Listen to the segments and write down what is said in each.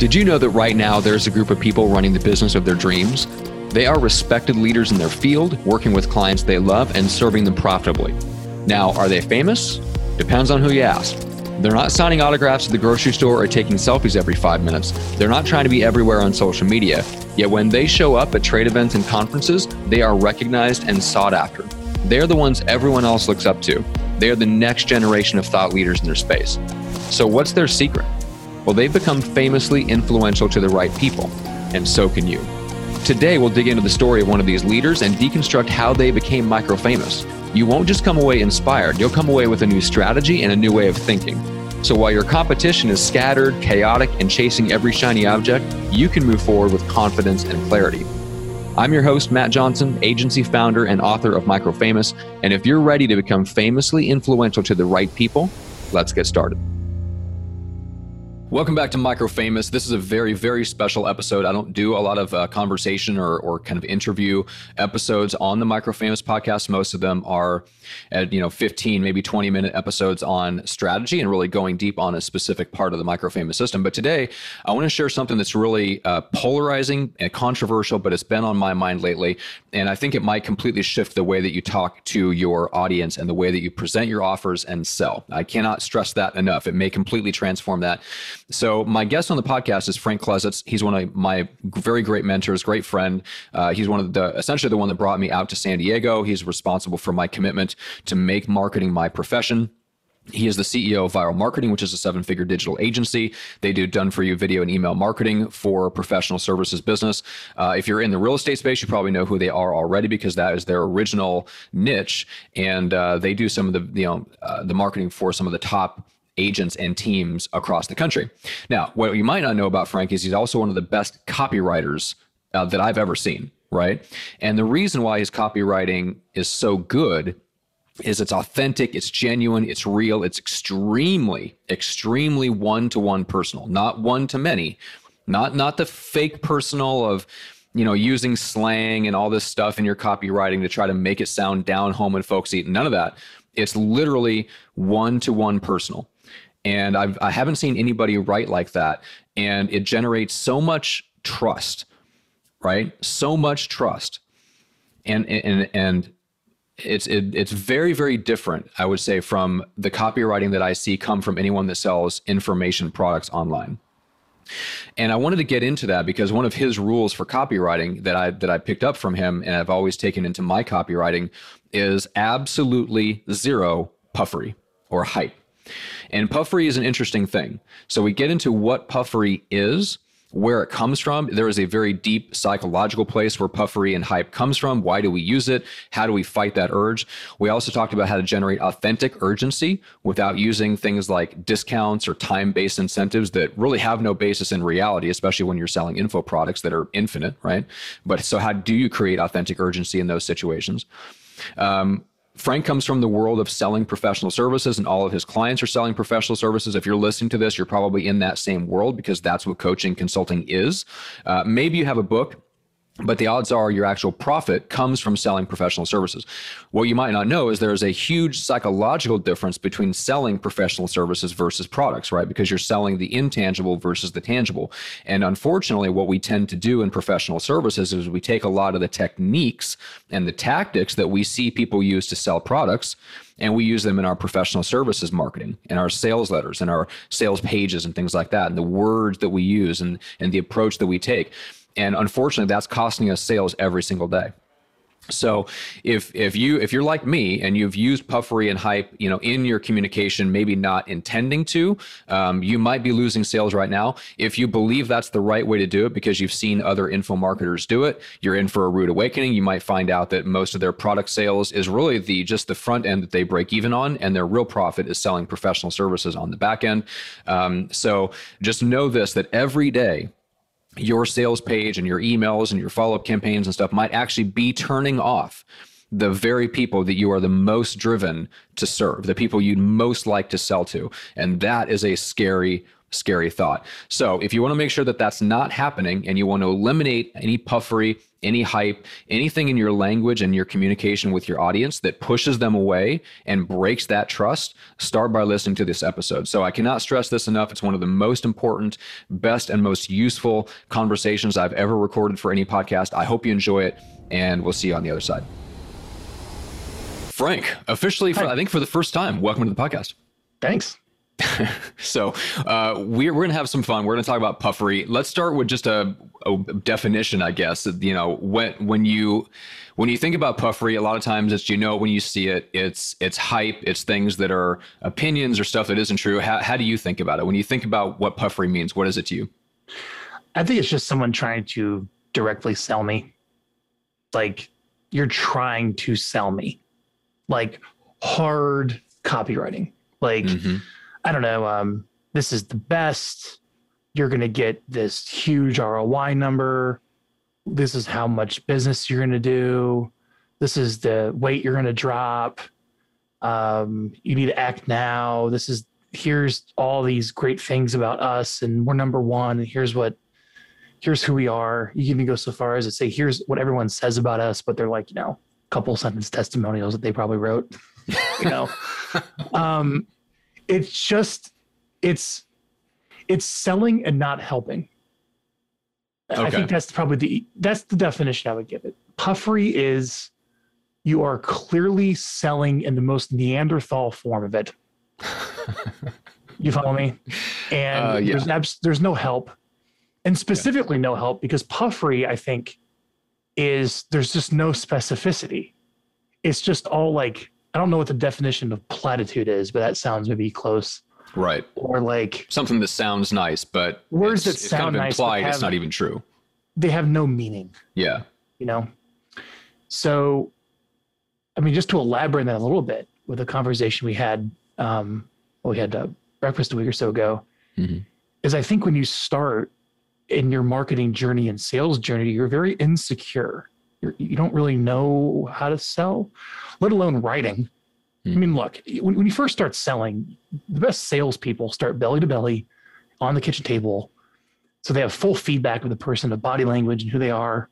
Did you know that right now there's a group of people running the business of their dreams? They are respected leaders in their field, working with clients they love and serving them profitably. Now, are they famous? Depends on who you ask. They're not signing autographs at the grocery store or taking selfies every five minutes. They're not trying to be everywhere on social media. Yet when they show up at trade events and conferences, they are recognized and sought after. They're the ones everyone else looks up to. They are the next generation of thought leaders in their space. So, what's their secret? Well, they've become famously influential to the right people, and so can you. Today, we'll dig into the story of one of these leaders and deconstruct how they became micro famous. You won't just come away inspired, you'll come away with a new strategy and a new way of thinking. So while your competition is scattered, chaotic, and chasing every shiny object, you can move forward with confidence and clarity. I'm your host, Matt Johnson, agency founder and author of Micro Famous. And if you're ready to become famously influential to the right people, let's get started. Welcome back to Microfamous. This is a very, very special episode. I don't do a lot of uh, conversation or, or kind of interview episodes on the Microfamous podcast. Most of them are at, you know, 15, maybe 20 minute episodes on strategy and really going deep on a specific part of the Microfamous system. But today, I want to share something that's really uh, polarizing and controversial, but it's been on my mind lately. And I think it might completely shift the way that you talk to your audience and the way that you present your offers and sell. I cannot stress that enough. It may completely transform that. So my guest on the podcast is Frank Klesitz. He's one of my very great mentors, great friend. Uh, he's one of the essentially the one that brought me out to San Diego. He's responsible for my commitment to make marketing my profession. He is the CEO of Vyral Marketing, which is a seven figure digital agency. They do done for you video and email marketing for professional services business. Uh, if you're in the real estate space, you probably know who they are already because that is their original niche. And uh, they do some of the, you know, uh, the marketing for some of the top agents and teams across the country. Now, what you might not know about Frank is he's also one of the best copywriters uh, that I've ever seen, right? And the reason why his copywriting is so good is it's authentic, it's genuine, it's real, it's extremely, extremely one-to-one personal, not one to many, not not the fake personal of you know using slang and all this stuff in your copywriting to try to make it sound down home and folksy. None of that. It's literally one-to-one personal and I've, I haven't seen anybody write like that. And it generates so much trust, right? So much trust. And, and, and it's, it, it's very, very different, I would say, from the copywriting that I see come from anyone that sells information products online. And I wanted to get into that because one of his rules for copywriting that I that I picked up from him and I've always taken into my copywriting is absolutely zero puffery or hype. And puffery is an interesting thing. So we get into what puffery is, where it comes from. There is a very deep psychological place where puffery and hype comes from. Why do we use it? How do we fight that urge? We also talked about how to generate authentic urgency without using things like discounts or time based incentives that really have no basis in reality, especially when you're selling info products that are infinite, right? But so, how do you create authentic urgency in those situations? Um, Frank comes from the world of selling professional services, and all of his clients are selling professional services. If you're listening to this, you're probably in that same world because that's what coaching consulting is. Uh, maybe you have a book but the odds are your actual profit comes from selling professional services. What you might not know is there's a huge psychological difference between selling professional services versus products, right? Because you're selling the intangible versus the tangible. And unfortunately, what we tend to do in professional services is we take a lot of the techniques and the tactics that we see people use to sell products and we use them in our professional services marketing in our sales letters and our sales pages and things like that and the words that we use and, and the approach that we take and unfortunately, that's costing us sales every single day. So if if you if you're like me and you've used puffery and hype, you know, in your communication, maybe not intending to, um, you might be losing sales right now. If you believe that's the right way to do it because you've seen other info marketers do it, you're in for a rude awakening. You might find out that most of their product sales is really the just the front end that they break even on, and their real profit is selling professional services on the back end. Um, so just know this: that every day your sales page and your emails and your follow up campaigns and stuff might actually be turning off the very people that you are the most driven to serve, the people you'd most like to sell to. And that is a scary scary thought. So, if you want to make sure that that's not happening and you want to eliminate any puffery, any hype, anything in your language and your communication with your audience that pushes them away and breaks that trust, start by listening to this episode. So, I cannot stress this enough. It's one of the most important, best, and most useful conversations I've ever recorded for any podcast. I hope you enjoy it, and we'll see you on the other side. Frank, officially, for, I think for the first time, welcome to the podcast. Thanks. so uh, we're, we're going to have some fun. We're going to talk about puffery. Let's start with just a, a, definition, I guess. You know, when when you when you think about puffery, a lot of times it's you know when you see it, it's it's hype, it's things that are opinions or stuff that isn't true. How, how do you think about it when you think about what puffery means? What is it to you? I think it's just someone trying to directly sell me. Like you're trying to sell me, like hard copywriting, like. Mm-hmm I don't know, um, this is the best. You're going to get this huge ROI number. This is how much business you're going to do. This is the weight you're going to drop. Um, you need to act now. This is here's all these great things about us, and we're number one. And here's what here's who we are. You can even go so far as to say here's what everyone says about us, but they're like you know a couple sentence testimonials that they probably wrote. you know, um, it's just it's it's selling and not helping. Okay. I think that's probably the that's the definition I would give it. Puffery is you are clearly selling in the most Neanderthal form of it. you follow me? And uh, yeah. there's abs- there's no help, and specifically yeah. no help because puffery, I think, is there's just no specificity. It's just all like I don't know what the definition of platitude is, but that sounds maybe close. Right. Or like something that sounds nice, but words that sound kind of nice implied have, it's not even true. They have no meaning. Yeah. You know. So, I mean, just to elaborate on that a little bit with a conversation we had, um, well, we had uh, breakfast a week or so ago, mm-hmm. is I think when you start in your marketing journey and sales journey, you're very insecure you're, you do not really know how to sell, let alone writing. I hmm. mean, look, when, when you first start selling, the best salespeople start belly to belly on the kitchen table. So they have full feedback of the person, of body language and who they are.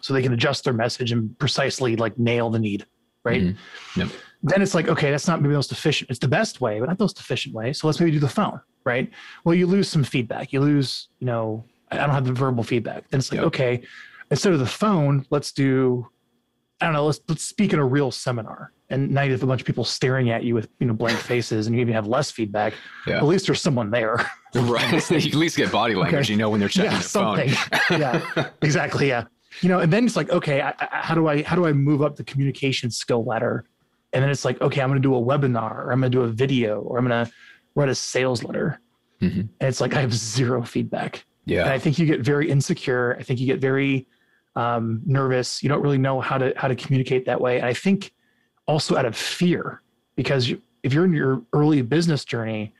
So they can adjust their message and precisely like nail the need. Right. Mm-hmm. Yep. Then it's like, okay, that's not maybe the most efficient. It's the best way, but not the most efficient way. So let's maybe do the phone. Right. Well, you lose some feedback. You lose, you know, I don't have the verbal feedback. Then it's like, yep. okay, instead of the phone, let's do, I don't know, let's let's speak in a real seminar. And now you have a bunch of people staring at you with you know blank faces, and you even have less feedback. Yeah. At least there's someone there. right. you at least get body language. Okay. You know when they're checking yeah, their something. phone. yeah. Exactly. Yeah. You know, and then it's like, okay, I, I, how do I how do I move up the communication skill ladder? And then it's like, okay, I'm going to do a webinar, or I'm going to do a video, or I'm going to write a sales letter. Mm-hmm. And it's like I have zero feedback. Yeah. And I think you get very insecure. I think you get very um, nervous. You don't really know how to how to communicate that way. And I think also out of fear, because you, if you're in your early business journey,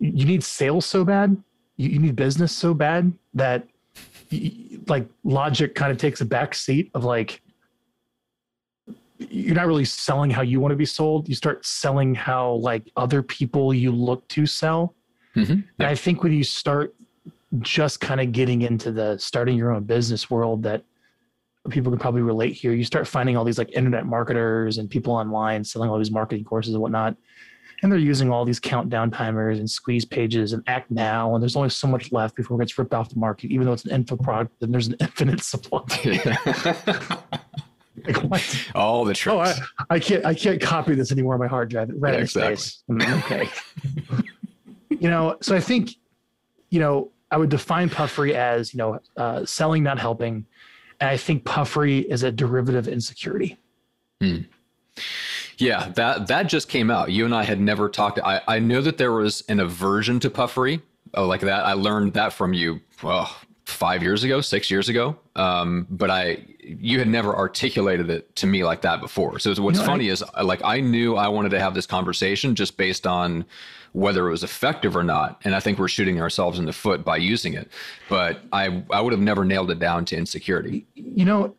you need sales so bad, you, you need business so bad that you, like logic kind of takes a back seat of like you're not really selling how you want to be sold. You start selling how like other people you look to sell. Mm-hmm. And I think when you start just kind of getting into the starting your own business world that people can probably relate here. You start finding all these like internet marketers and people online selling all these marketing courses and whatnot. And they're using all these countdown timers and squeeze pages and act now. And there's only so much left before it gets ripped off the market, even though it's an info product, then there's an infinite supply. like, all the tricks. Oh, I, I, can't I can't copy this anymore on my hard drive. Right yeah, exactly. okay. you know, so I think, you know, I would define puffery as you know uh, selling, not helping, and I think puffery is a derivative insecurity. Hmm. Yeah, that that just came out. You and I had never talked. I I know that there was an aversion to puffery. Oh, like that. I learned that from you. Well, five years ago, six years ago. Um, but I, you had never articulated it to me like that before. So what's funny I, is like I knew I wanted to have this conversation just based on whether it was effective or not. And I think we're shooting ourselves in the foot by using it. But I, I would have never nailed it down to insecurity. You know,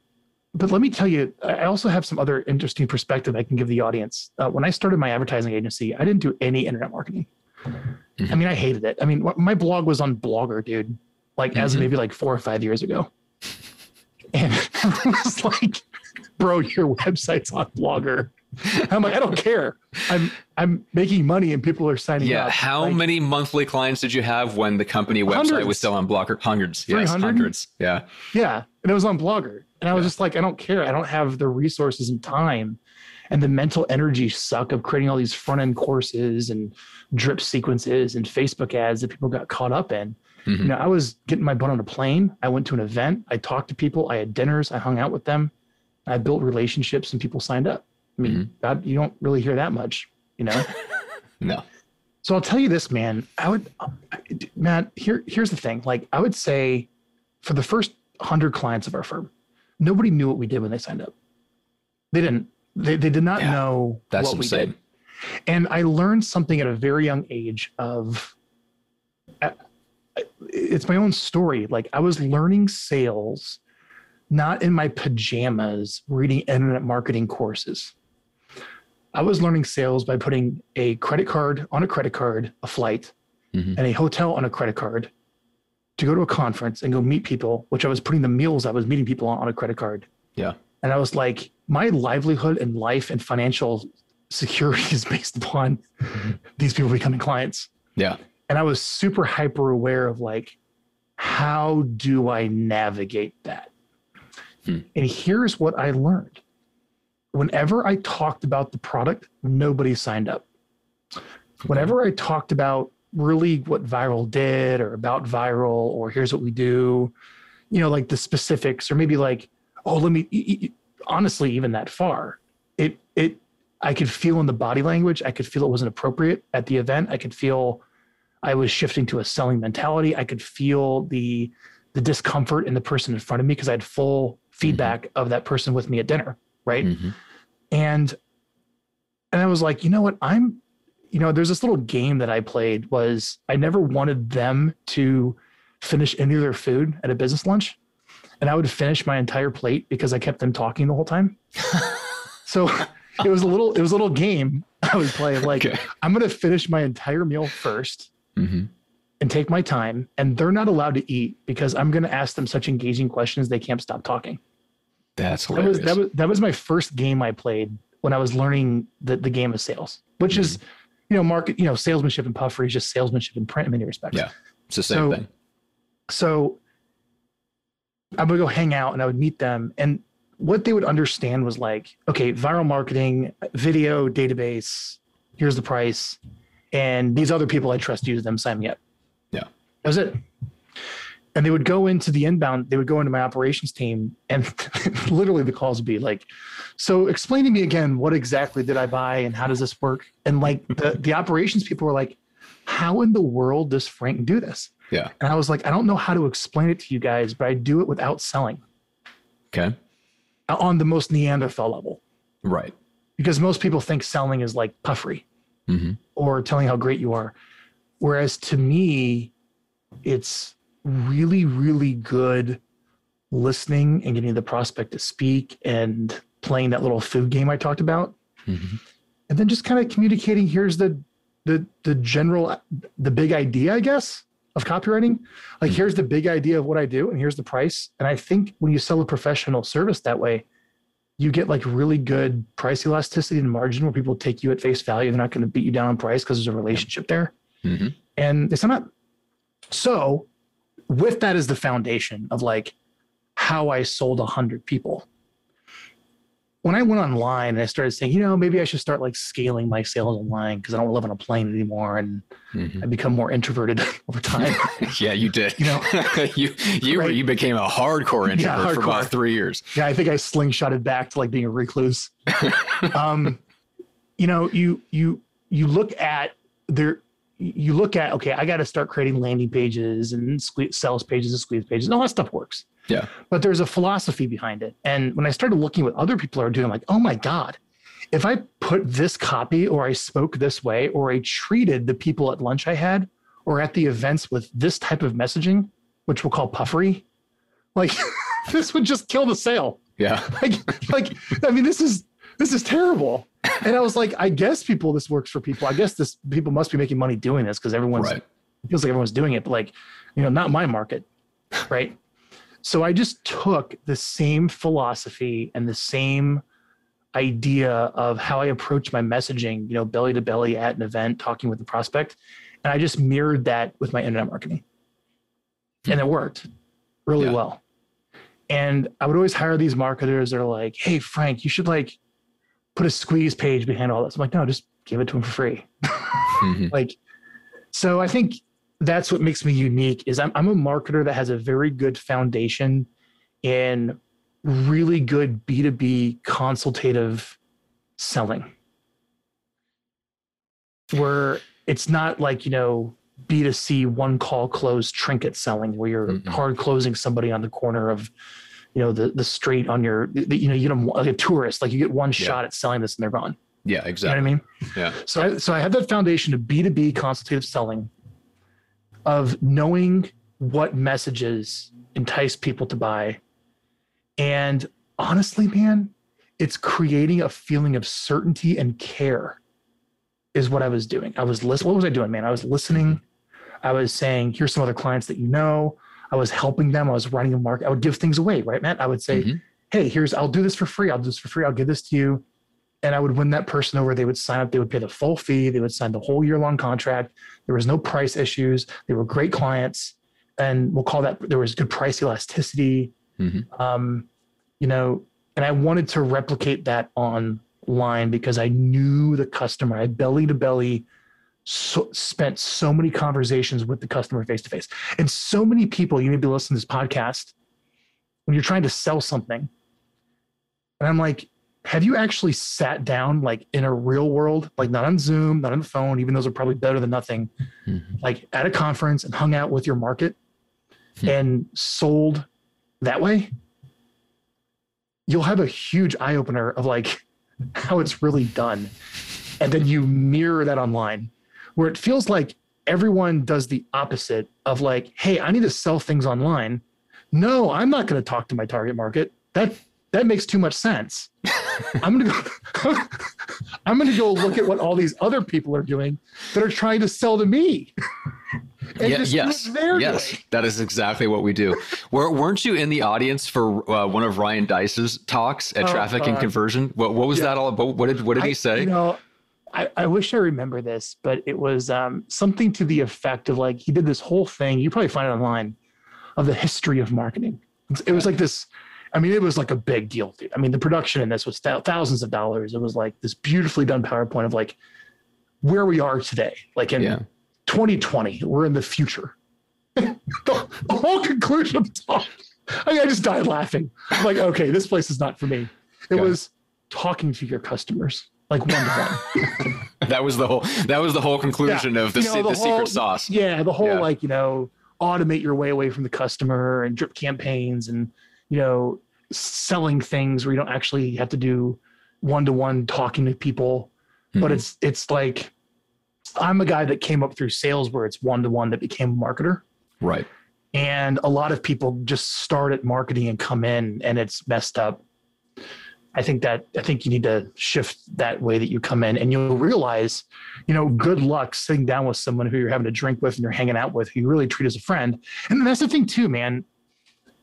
but let me tell you, I also have some other interesting perspective I can give the audience. Uh, when I started my advertising agency, I didn't do any internet marketing. Mhm. I mean, I hated it. I mean, my blog was on Blogger, dude, like as of Mhm. maybe like four or five years ago. And everyone was like, bro, your website's on Blogger. I'm like, I don't care. I'm I'm making money and people are signing Yeah. up. How Like, many monthly clients did you have when the company website Hundreds. was still on Blogger? Hundreds. Yes, 300? hundreds. Yeah. Yeah. And it was on Blogger. And I was Yeah. just like, I don't care. I don't have the resources and time and the mental energy suck of creating all these front end courses and drip sequences and Facebook ads that people got caught up in. Mhm. You know, I was getting my butt on a plane. I went to an event. I talked to people. I had dinners. I hung out with them. I built relationships and people signed up. I mean, Mm-hmm. that, you don't really hear that much, you know? No. So I'll tell you this, man. I would, Matt. Here, here's the thing. Like, I would say, for the first hundred clients of our firm, nobody knew what we did when they signed up. They didn't. They, they did not Yeah, know That's what we insane. did. And I learned something at a very young age. Of, I- it's my own story. Like I was learning sales, not in my pajamas, reading internet marketing courses. I was learning sales by putting a credit card on a credit card, a flight, Mhm. and a hotel on a credit card to go to a conference and go meet people, which I was putting the meals I was meeting people on on a credit card. Yeah. And I was like, my livelihood and life and financial security is based upon these people becoming clients. Yeah. And I was super hyper aware of like, how do I navigate that? Hmm. And here's what I learned. Whenever I talked about the product, nobody signed up. Whenever I talked about really what Vyral did or about Vyral or here's what we do, you know, like the specifics or maybe like, oh, let me honestly, even that far, it, it, I could feel in the body language, I could feel it wasn't appropriate at the event. I could feel I was shifting to a selling mentality. I could feel the, the discomfort in the person in front of me because I had full mm-hmm. feedback of that person with me at dinner. Right Mhm. and and i was like you know what i'm you know there's this little game that i played was i never wanted them to finish any of their food at a business lunch and i would finish my entire plate because i kept them talking the whole time so it was a little it was a little game i would play like Okay. i'm going to finish my entire meal first Mhm. and take my time and they're not allowed to eat because i'm going to ask them such engaging questions they can't stop talking That's that was that was that was my first game I played when I was learning the, the game of sales, which is Mm-hmm. you know market you know salesmanship and puffery is just salesmanship in print in many respects. Yeah. it's the same so- thing. So I would go hang out and I would meet them and what they would understand was like, okay, Vyral Marketing, video, database, here's the price, and these other people I trust use them, sign me up. Yeah. That was it. And they would go into the inbound, they would go into my operations team, and literally the calls would be like, so explain to me again what exactly did I buy and how does this work? And like the, the operations people were like, how in the world does Frank do this? Yeah. And I was like, I don't know how to explain it to you guys, but I do it without selling Okay. on the most Neanderthal level. Right. Because most people think selling is like puffery hmm or telling how great you are. Whereas to me, it's really, really good listening and getting the prospect to speak and playing that little food game I talked about. hmm And then just kind of communicating here's the the the general the big idea, I guess, of copywriting. Like Mhm. here's the big idea of what I do and here's the price. And I think when you sell a professional service that way, you get like really good price elasticity and margin where people take you at face value. They're not going to beat you down on price because there's a relationship there. hmm And it's not so with that as the foundation of like how I sold a hundred people. When I went online and I started saying, you know, maybe I should start like scaling my sales online because I don't live on a plane anymore and hmm I become more introverted over time. yeah, you did. You know, you you Right. you became a hardcore introvert Yeah, for about three years. yeah, I think I slingshotted back to like being a recluse. um, you know, you you you look at there, you look at okay, I got to start creating landing pages and squeeze, sales pages and squeeze pages, and all that stuff works. Yeah. But there's a philosophy behind it, and when I started looking what other people are doing, I'm like, oh my god, if I put this copy or I spoke this way or I treated the people at lunch I had or at the events with this type of messaging, which we'll call puffery, like this would just kill the sale. Yeah. like, like, I mean, this is this is terrible. And I was like, I guess people, this works for people. I guess this people must be making money doing this because everyone's Right. feels like everyone's doing it, but like, you know, not my market, right? So I just took the same philosophy and the same idea of how I approach my messaging, you know, belly to belly at an event, talking with the prospect, and I just mirrored that with my internet marketing, and it worked really Yeah. well. And I would always hire these marketers that are like, "Hey, Frank, you should like put a squeeze page behind all this." I'm like, "No, just give it to him for free." Mhm. like so i think that's what makes me unique is I'm, I'm a marketer that has a very good foundation in really good b2b consultative selling where it's not like you know b2c one call close trinket selling where you're Mhm. hard closing somebody on the corner of you know the the street on your the, you know you know like a tourist like you get one Yeah. shot at selling this and they're gone Yeah, you know what exactly. I mean? Yeah. So I so I had that foundation of B2B consultative selling of knowing what messages entice people to buy. And honestly, man, it's creating a feeling of certainty and care is what I was doing. I was listening. What was I doing, man? I was listening. Mm-hmm. I was saying, here's some other clients that you know. I was helping them. I was running a market. I would give things away, right, Matt? I would say, Mhm. hey, here's, I'll do this for free. I'll do this for free. I'll give this to you. And I would win that person over. They would sign up. They would pay the full fee. They would sign the whole year long contract. There was no price issues. They were great clients. And we'll call that, there was good price elasticity. Mhm. Um, you know, and I wanted to replicate that online because I knew the customer. I belly to belly so, spent so many conversations with the customer face to face. And so many people, you may be listening to this podcast when you're trying to sell something. And I'm like, have you actually sat down like in a real world, like not on Zoom, not on the phone, even those are probably better than nothing, Mhm. like at a conference and hung out with your market Hmm. and sold that way? You'll have a huge eye opener of like how it's really done. And then you mirror that online where it feels like everyone does the opposite of like, hey, I need to sell things online. No, I'm not going to talk to my target market. That that makes too much sense. I'm going to go I'm going to go look at what all these other people are doing that are trying to sell to me. And Yeah, just do it yes, yes, that is exactly what we do. Were, weren't you in the audience for uh, one of Ryan Deiss's talks at Oh, Traffic and Conversion? What, what was Yeah. that all about? What did what did I- he say? You know, I, I wish I remember this, but it was um, something to the effect of like he did this whole thing. You probably find it online of the history of marketing. It was like this. I mean, it was like a big deal, dude. I mean, the production in this was thou- thousands of dollars. It was like this beautifully done PowerPoint of like where we are today, like in Yeah. 2020. We're in the future. the, the whole conclusion of the talk. I, mean, I just died laughing. I'm like, okay, this place is not for me. It was talking to your customers, like one to one. That was the whole that was the whole conclusion of the, You know, se- the the whole- secret sauce. Yeah, the whole Yeah. like, you know, automate your way away from the customer and drip campaigns and, you know, selling things where you don't actually have to do one to one talking to people. But Mhm. it's it's like I'm a guy that came up through sales where it's one to one that became a marketer. right. And a lot of people just start at marketing and come in and it's messed up. I think that I think you need to shift that way that you come in and you'll realize, you know, good luck sitting down with someone who you're having a drink with and you're hanging out with, who you really treat as a friend. And that's the thing too, man.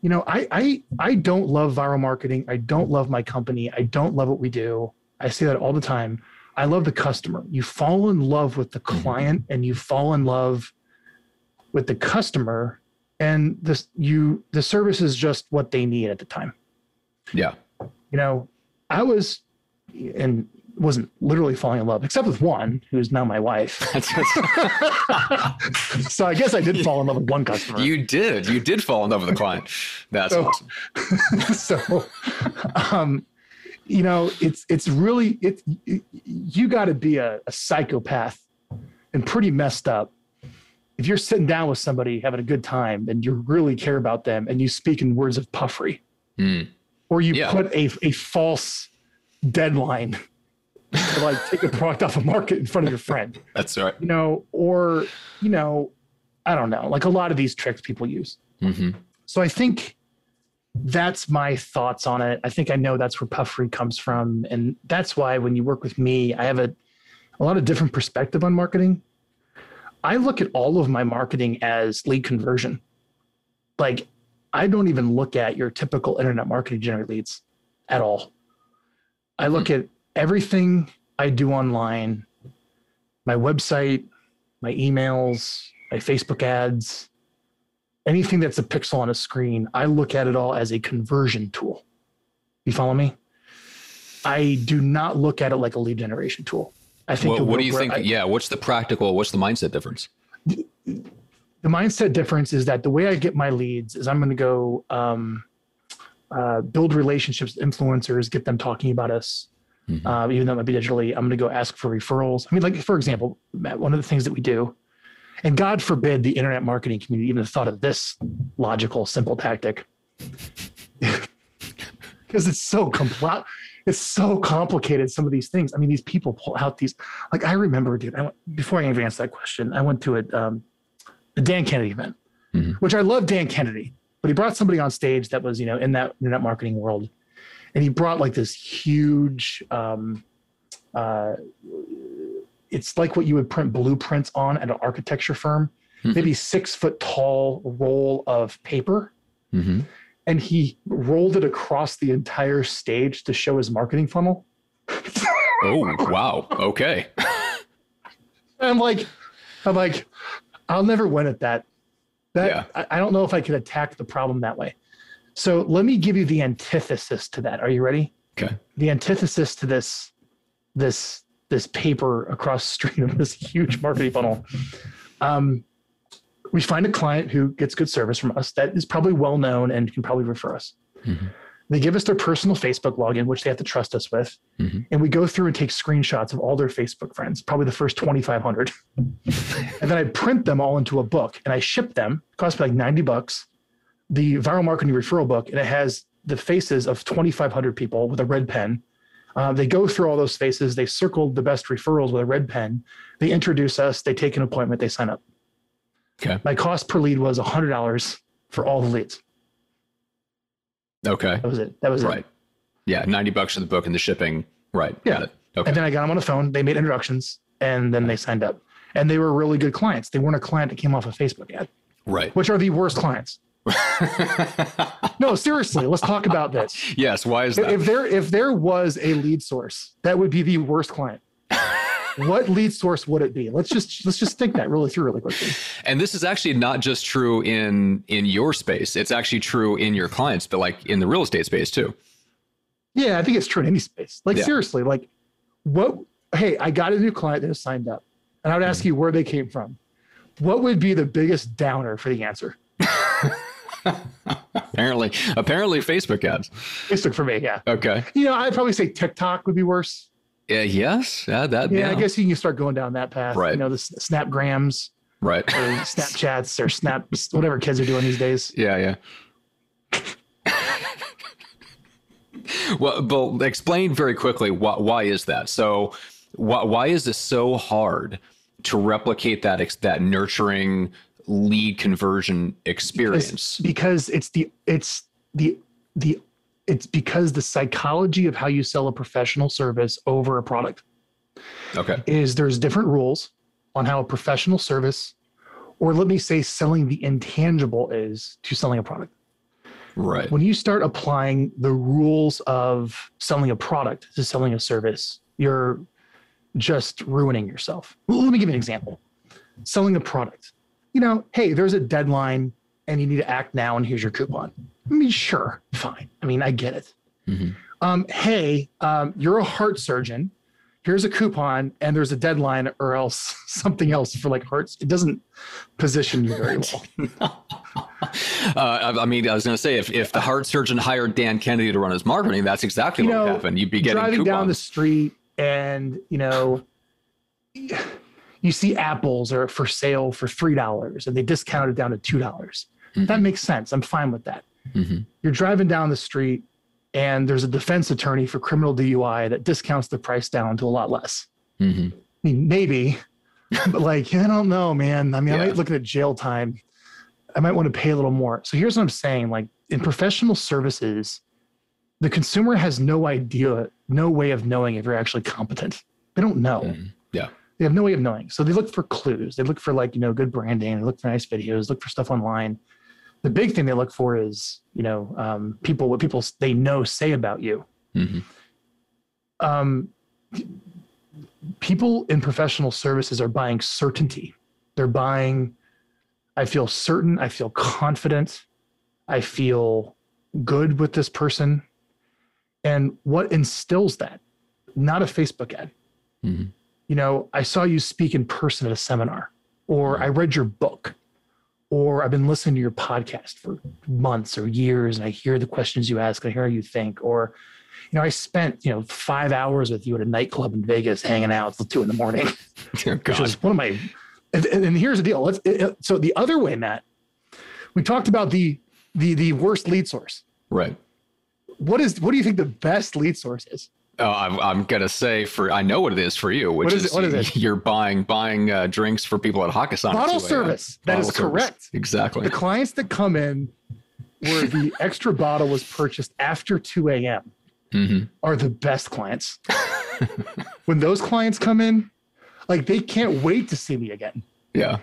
You know, I I I don't love Vyral Marketing. I don't love my company. I don't love what we do. I say that all the time. I love the customer. You fall in love with the Mhm. client and you fall in love with the customer and this you the service is just what they need at the time Yeah. you know i was and wasn't literally falling in love except with one who's now my wife so i guess i did fall in love with one customer you did. You did fall in love with the client. That's So- awesome. so um you know it's it's really it you got to be a, a psychopath and pretty messed up if you're sitting down with somebody having a good time and you really care about them and you speak in words of puffery Mm. Or you Yeah. put a, a false deadline to like take a product off a market in front of your friend That's right. you know or you know i don't know like a lot of these tricks people use hmm so I think that's my thoughts on it. I think I know that's where puffery comes from. And that's why when you work with me, I have a, a lot of different perspective on marketing. I look at all of my marketing as lead conversion. Like I don't even look at your typical internet marketing generate leads at all. I look hmm. at everything I do online, my website, my emails, my Facebook ads, anything that's a pixel on a screen, I look at it all as a conversion tool. You follow me? I do not look at it like a lead generation tool. I think. What, what do you think? I- yeah. What's the practical? What's the mindset difference? The mindset difference is that the way I get my leads is I'm going to go um, uh, build relationships with influencers, get them talking about us. Mhm. Uh, even though it might be digitally, I'm going to go ask for referrals. I mean, like for example, Matt, one of the things that we do, and God forbid the internet marketing community even thought of this logical, simple tactic, because it's so complex. It's so complicated. Some of these things. I mean, these people pull out these. Like I remember, dude. I went, before I even answer that question, I went to a um, the Dan Kennedy event, Mhm. which I love Dan Kennedy, but he brought somebody on stage that was, you know, in that internet marketing world. And he brought like this huge, um, uh, it's like what you would print blueprints on at an architecture firm, Mhm. maybe six foot tall roll of paper. hmm And he rolled it across the entire stage to show his marketing funnel. Oh wow. Okay. And I'm like, I'm like, I'll never win at that. That Yeah. I, I don't know if I could attack the problem that way. So let me give you the antithesis to that. Are you ready? Okay. The antithesis to this, this, this paper across the street of this huge marketing funnel. Um, we find a client who gets good service from us that is probably well known and can probably refer us. Mhm. They give us their personal Facebook login, which they have to trust us with. Mhm. And we go through and take screenshots of all their Facebook friends, probably the first 2,500. and then I print them all into a book and I ship them. It costs me like 90 bucks. The Vyral Marketing referral book, and it has the faces of 2,500 people with a red pen. Uh, they go through all those faces. They circled the best referrals with a red pen. They introduce us. They take an appointment. They sign up. Okay. My cost per lead was $100 for all the leads. Okay. That was it. That was Right. it. Yeah. Ninety bucks for the book and the shipping. Right. Yeah. Okay. And then I got them on the phone. They made introductions and then they signed up. And they were really good clients. They weren't a client that came off a Facebook ad, Right. which are the worst clients. No, seriously, let's talk about this. yes. Why is that? If there if there was a lead source, that would be the worst client. What lead source would it be? Let's just let's just think that really through really quickly. And this is actually not just true in in your space. It's actually true in your clients, but like in the real estate space too. Yeah, I think it's true in any space. Like Yeah. seriously, like what hey, I got a new client that has signed up. And I would ask mm-hmm. you where they came from. What would be the biggest downer for the answer? Apparently, apparently Facebook ads. Facebook for me, yeah. Okay. You know, I'd probably say TikTok would be worse. Yeah. Yes. Yeah. That. Yeah, Yeah. I guess you can start going down that path. Right. You know, the Snapgrams Right. or Snapchats or Snap whatever kids are doing these days. Yeah. Yeah. well, but explain very quickly why, why is that? So, why, why is this so hard to replicate that that nurturing lead conversion experience? Because it's the it's the the it's because the psychology of how you sell a professional service over a product Okay. is there's different rules on how a professional service or let me say selling the intangible is to selling a product. Right. when you start applying the rules of selling a product to selling a service, you're just ruining yourself. Well, let me give you an example. Selling a product. You know, hey, there's a deadline and you need to act now, and here's your coupon. I mean, sure, fine. I mean, I get it. Mhm. Um, hey, um, you're a heart surgeon. Here's a coupon, and there's a deadline, or else something else for like hearts. It doesn't position you very well. Uh, I, I mean, I was going to say, if, if the heart surgeon hired Dan Kennedy to run his marketing, that's exactly You what would happen. You'd be getting driving coupons. down the street and you know you see apples are for sale for three dollars and they discount it down to two dollars that Mhm. makes sense i'm fine with that Mhm. you're driving down the street and there's a defense attorney for criminal dui that discounts the price down to a lot less Mhm. i mean maybe but like i don't know man i mean i might look at jail time i might want to pay a little more so here's what i'm saying like in professional services, the consumer has no idea, no way of knowing if you're actually competent. They don't know. Mhm. Yeah. They have no way of knowing. So they look for clues. They look for like, you know, good branding, they look for nice videos, look for stuff online. The big thing they look for is, you know, um, people, what people they know say about you. Mhm. Um, people in professional services are buying certainty. They're buying, I feel certain, I feel confident, I feel good with this person. And what instills that? Not a Facebook ad. Mhm. You know, I saw you speak in person at a seminar, or I read your book, or I've been listening to your podcast for months or years, and I hear the questions you ask, I hear how you think, or you know, I spent you know five hours with you at a nightclub in Vegas hanging out till two in the morning Dear which God. was one of my and, and and here's the deal let's it- it- so the other way matt we talked about the the the worst lead source right. what is what do you think the best lead source is Oh, I'm, I'm gonna say for I know what it is for you, which What is it? What is it? You're buying buying uh, drinks for people at Hakkasan. Bottle 2 a.m. service. That is Bottle service. correct. Exactly. the clients that come in where the extra bottle was purchased after 2 a.m hmm are the best clients when those clients come in like they can't wait to see me again Yeah.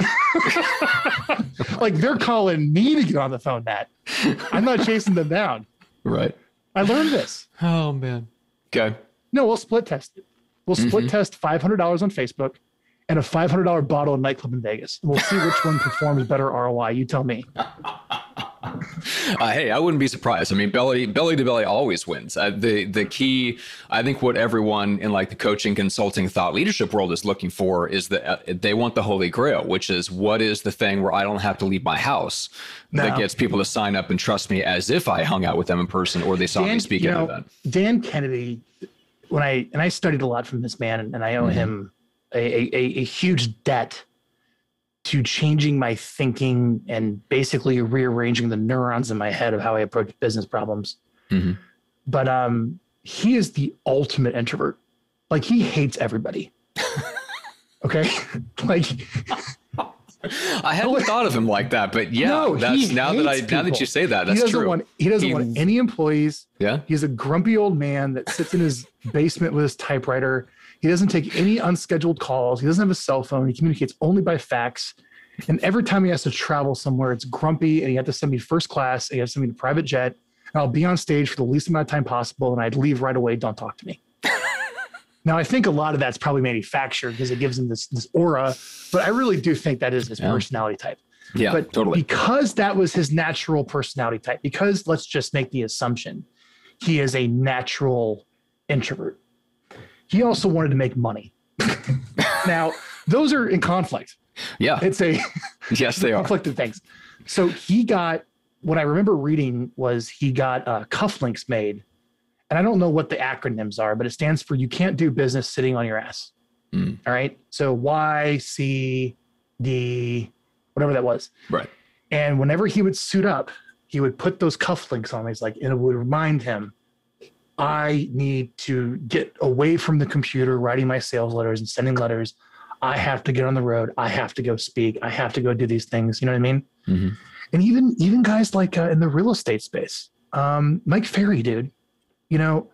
like they're calling me to get on the phone matt i'm not chasing them down Right. i learned this Oh man. Okay. No, we'll split test it. We'll split mm-hmm. test five hundred dollars on Facebook and a five hundred dollar bottle of nightclub in Vegas. We'll see which one performs better ROI. You tell me. Uh, hey, I wouldn't be surprised. I mean, belly belly to belly always wins. Uh, the the key, I think, what everyone in like the coaching, consulting, thought leadership world is looking for is that uh, they want the holy grail, which is what is the thing where I don't have to leave my house that gets people to sign up and trust me as if I hung out with them in person or they saw me speak at an event. Dan Kennedy, when I and I studied a lot from this man, and I owe Mhm. him a, a- a huge debt to changing my thinking and basically rearranging the neurons in my head of how I approach business problems. Mhm. But um, he is the ultimate introvert. Like he hates everybody. okay, like I hadn't thought of him like that, but yeah, No, that's now that I hates now that you say that, he that's doesn't true. want he doesn't He- want any employees. yeah. He's a grumpy old man that sits in his basement with his typewriter. He doesn't take any unscheduled calls. He doesn't have a cell phone. He communicates only by fax. And every time he has to travel somewhere, it's grumpy and he have to send me first class and you have to send me to private jet. And I'll be on stage for the least amount of time possible and I'd leave right away. Don't talk to me. now, I think a lot of that's probably manufactured because it gives him this, this aura, but I really do think that is his Yeah. personality type Yeah, but totally. because that was his natural personality type because let's just make the assumption he is a natural introvert he also wanted to make money now those are in conflict Yeah. it's a Yes, they are. conflicted things so he got what i remember reading was he got uh, cufflinks made and i don't know what the acronyms are but it stands for you can't do business sitting on your ass Mm. all right so y c d whatever that was Right. and whenever he would suit up, he would put those cufflinks on. He's like, and it would remind him, I need to get away from the computer, writing my sales letters and sending letters. I have to get on the road. I have to go speak. I have to go do these things. You know what I mean? Mhm. And even even guys like uh, in the real estate space, um, Mike Ferry, dude. You know,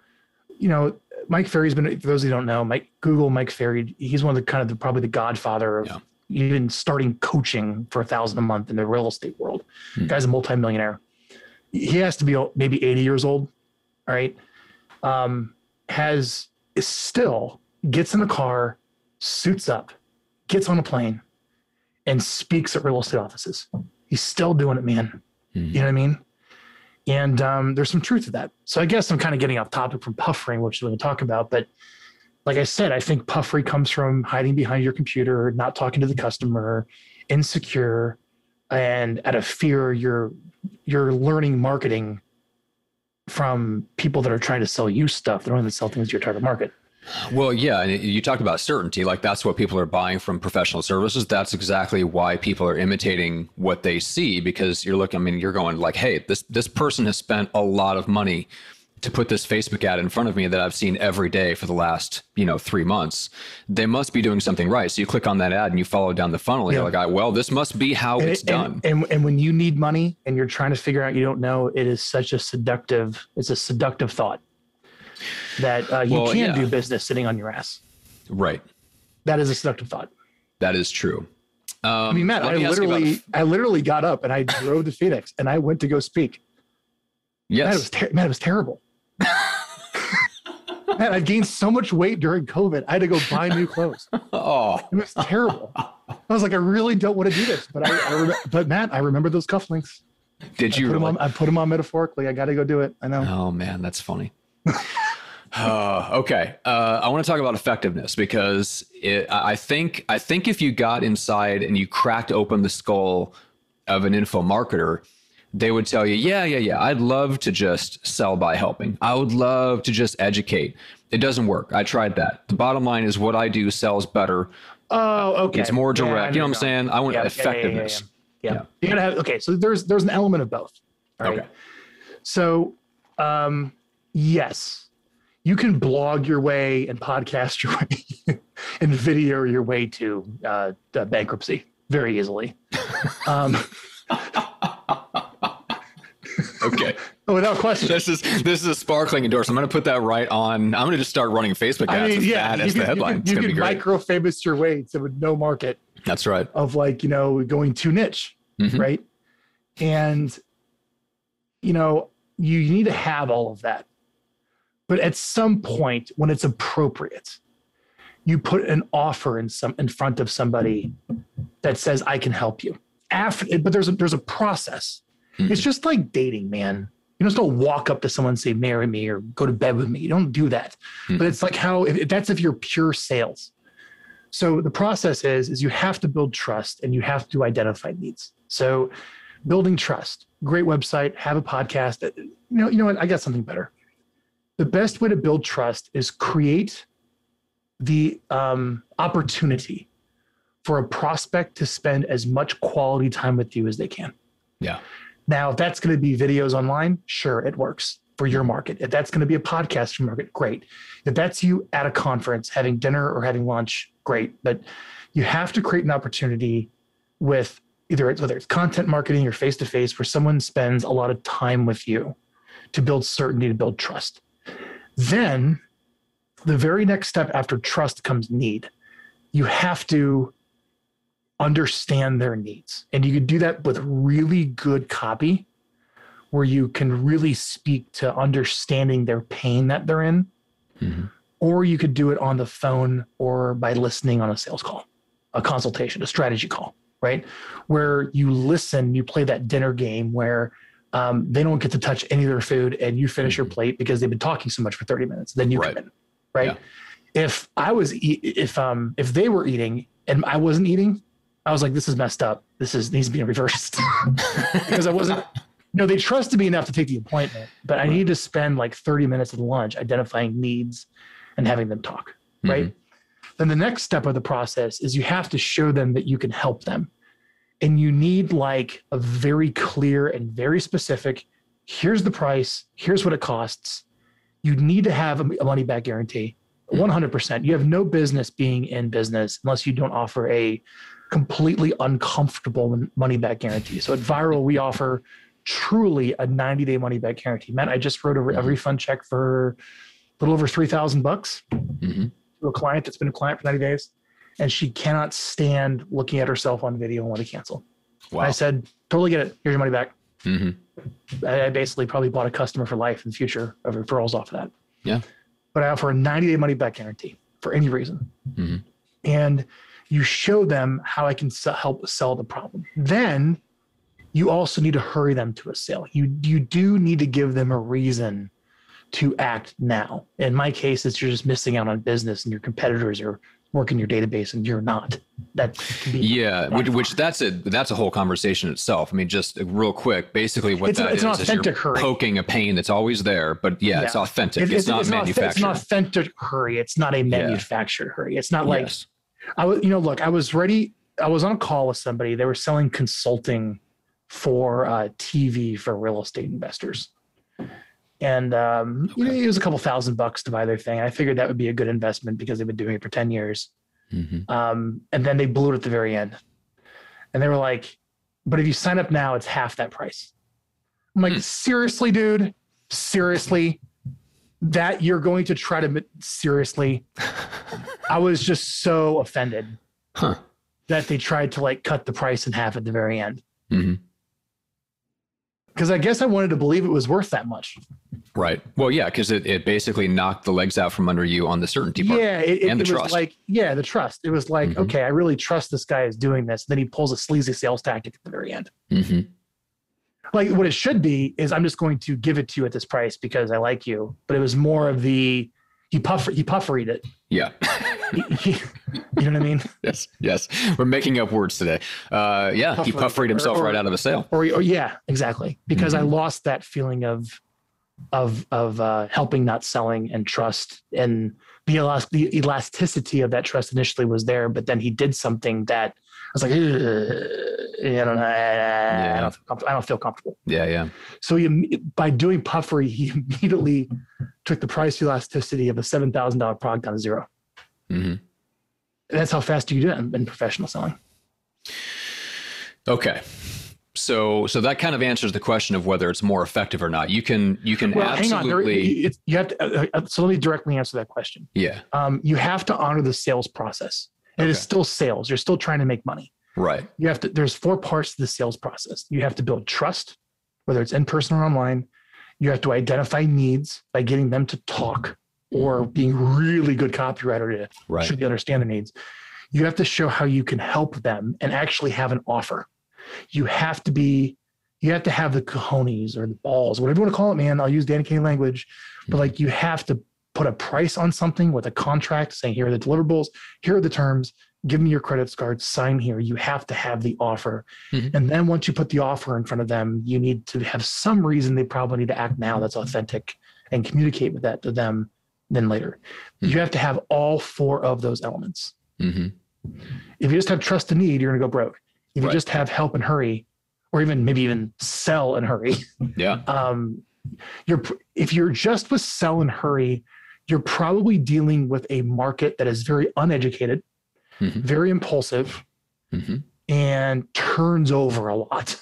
you know, Mike Ferry's been. For those who don't know, Mike Google Mike Ferry. He's one of the kind of the, probably the godfather of Yeah. even starting coaching for a thousand a month in the real estate world. Hmm. Guy's a multimillionaire. He has to be maybe 80 years old. All right. Um, has still gets in the car, suits up, gets on a plane, and speaks at real estate offices. He's still doing it, man. Mhm. You know what I mean? And um, there's some truth to that. So I guess I'm kind of getting off topic from puffery, which we're going to talk about. But like I said, I think puffery comes from hiding behind your computer, not talking to the customer, insecure, and out of fear, you're you're learning marketing from people that are trying to sell you stuff. They're only sell things to your target market. Well, yeah, and you talked about certainty. Like that's what people are buying from professional services. That's exactly why people are imitating what they see because you're looking. I mean, you're going like, hey, this this person has spent a lot of money to put this Facebook ad in front of me that I've seen every day for the last, you know, three months. They must be doing something right. So you click on that ad and you follow down the funnel. Yeah. You're like, well, this must be how and, it's it- done. and, and and when you need money and you're trying to figure out you don't know, it is such a seductive. It's a seductive thought that uh, you Well, can yeah. do business sitting on your ass. right. That is a seductive thought. That is true. Um, I mean, Matt, let I me ask you about- literally, I literally got up and I drove to Phoenix and I went to go speak. Man, it yes. was ter- man, it was terrible. man, I gained so much weight during COVID. I had to go buy new clothes. Oh, It was terrible. I was like, I really don't want to do this, but I, I rem- but Matt, I remember those cufflinks. did I you put, them really? on, I put them on metaphorically. I got to go do it. I know. Oh man, that's funny. Uh, okay, uh, I want to talk about effectiveness because it, I I think I think if you got inside and you cracked open the skull of an info marketer, they would tell you, yeah, yeah, yeah, I'd love to just sell by helping. I would love to just educate. It doesn't work. I tried that. The bottom line is what I do sells better. Oh, okay. It's more Yeah, direct. you know what I'm saying? I want Yeah, yeah, yeah, yeah, yeah, effectiveness. Yeah, Yeah. You gotta have okay. So there's there's an element of both. All right. Okay. So um yes, you can blog your way and podcast your way and video your way to uh, bankruptcy very easily. Um, Okay. without question. this is this is a sparkling endorsement. I'm going to put that right on. I'm going to just start running Facebook ads I mean, yeah, as can, the headline. you going to can be great. micro famous your way to no market That's right. of like you know going too niche Mhm. right and you know you need to have all of that but at some point when it's appropriate you put an offer in some in front of somebody that says i can help you after but there's a there's a process Mhm. it's just like dating man you just don't walk up to someone and say marry me or go to bed with me you don't do that Mhm. but it's like how if, if that's if you're pure sales so the process is is you have to build trust and you have to identify needs. So building trust, great website, have a podcast. Uh, You know, you know what? I got something better. The best way to build trust is create the um, opportunity for a prospect to spend as much quality time with you as they can. Yeah. Now, if that's going to be videos online, sure, it works for your market. If that's going to be a podcast market, great. If that's you at a conference having dinner or having lunch, great. But you have to create an opportunity with either it's, whether it's content marketing or face to face where someone spends a lot of time with you to build certainty, to build trust. Then the very next step after trust comes need. You have to understand their needs. And you can do that with really good copy where you can really speak to understanding their pain that they're in. Mhm. Or you could do it on the phone or by listening on a sales call, a consultation, a strategy call, right? Where you listen, you play that dinner game where um, they don't get to touch any of their food and you finish your Mhm. plate because they've been talking so much for 30 minutes. Then you Right. come in, right? If I was, e- if um, if they were eating and I wasn't eating, I was like, this is messed up. This is needs to be reversed because I wasn't. You know, they trusted me enough to take the appointment, but I needed to spend like 30 minutes at lunch identifying needs and having them talk, mm-hmm. right? Then the next step of the process is you have to show them that you can help them. And you need like a very clear and very specific here's the price, here's what it costs. You need to have a money back guarantee. Mm-hmm. 100%. You have no business being in business unless you don't offer a completely uncomfortable money back guarantee. So at Vyral, we offer truly a 90 day money back guarantee. Matt, I just wrote a, a Mhm. refund check for a little over 3,000 bucks Mhm. to a client that's been a client for 90 days and she cannot stand looking at herself on video and want to cancel. Wow. I said, totally get it. Here's your money back. Mhm. I I basically probably bought a customer for life in the future of referrals off of that. Yeah. But I offer a 90 day money back guarantee for any reason. Mhm. And you show them how I can se- help sell the problem. Then you also need to hurry them to a sale. You, you do need to give them a reason to act now. In my case, it's you're just missing out on business and your competitors are working your database and you're not. That Yeah, which, which that's a that's a whole conversation itself. I mean, just real quick, basically what It's that it's an is is you're authentic hurry. poking a pain that's always there. But yeah, it's authentic. It- it's, not an authe- manufactured. It's an authentic hurry. It's not a manufactured hurry. It's not like yes. I was, you know, look, I was ready. I was on a call with somebody. They were selling consulting for uh, TV for real estate investors. and um, you know, it was a couple thousand bucks to buy their thing. I figured that would be a good investment because they've been doing it for ten years. Mhm. Um, and then they blew it at the very end, and they were like, "But if you sign up now, it's half that price." I'm like, Hmm. "Seriously, dude? Seriously? That you're going to try to seriously?" I was just so offended Huh. that they tried to like cut the price in half at the very end Mhm. because I guess I wanted to believe it was worth that much. Right. Well, yeah, because it, it basically knocked the legs out from under you on the certainty part. Yeah, it, it, and the it was trust. like yeah, the trust. It was like Mhm. okay, I really trust this guy is doing this. Then he pulls a sleazy sales tactic at the very end. hmm Like what it should be is I'm just going to give it to you at this price because I like you. But it was more of the he puff he pufferied it. Yeah. He- he- you know what I mean? yes. Yes. We're making up words today. Uh, yeah. He Pufferied. pufferied himself Or- or- right out of the sale. Or, or yeah, exactly. Because I Mhm. lost that feeling of of of uh, helping, not selling, and trust, and the elas- the elasticity of that trust initially was there, but then he did something that I was like, I don't know, I, don't feel comfortable. I don't feel comfortable. Yeah. Yeah. So he, by doing puffery, he immediately took the price elasticity of a seven thousand dollar product down to zero. hmm That's how fast you do it in, professional selling. Okay. So, so that kind of answers the question of whether it's more effective or not. You can, you can Well, hang on. There, absolutely, it's, you have to. Uh, uh, so let me directly answer that question. yeah, um, you have to honor the sales process. It is Okay. still sales. You're still trying to make money. right, You have to. There's four parts to the sales process. You have to build trust, whether it's in person or online. You have to identify needs by getting them to talk or being really good copywriter to right, should they understand their needs. You have to show how you can help them and actually have an offer. You have to be, you have to have the cojones or the balls, whatever you want to call it, man. I'll use Danny Kane language, but mm-hmm. like you have to put a price on something with a contract saying, here are the deliverables, here are the terms, give me your credit card, sign here. You have to have the offer. Mhm. And then once you put the offer in front of them, you need to have some reason they probably need to act now that's authentic and communicate with that to them then later. Mhm. You have to have all four of those elements. hmm If you just have trust and need, you're going to go broke. If you Right. just have help and hurry, or even maybe even sell and hurry, yeah, um, you're if you're just with sell and hurry, you're probably dealing with a market that is very uneducated, Mhm. very impulsive, hmm and turns over a lot.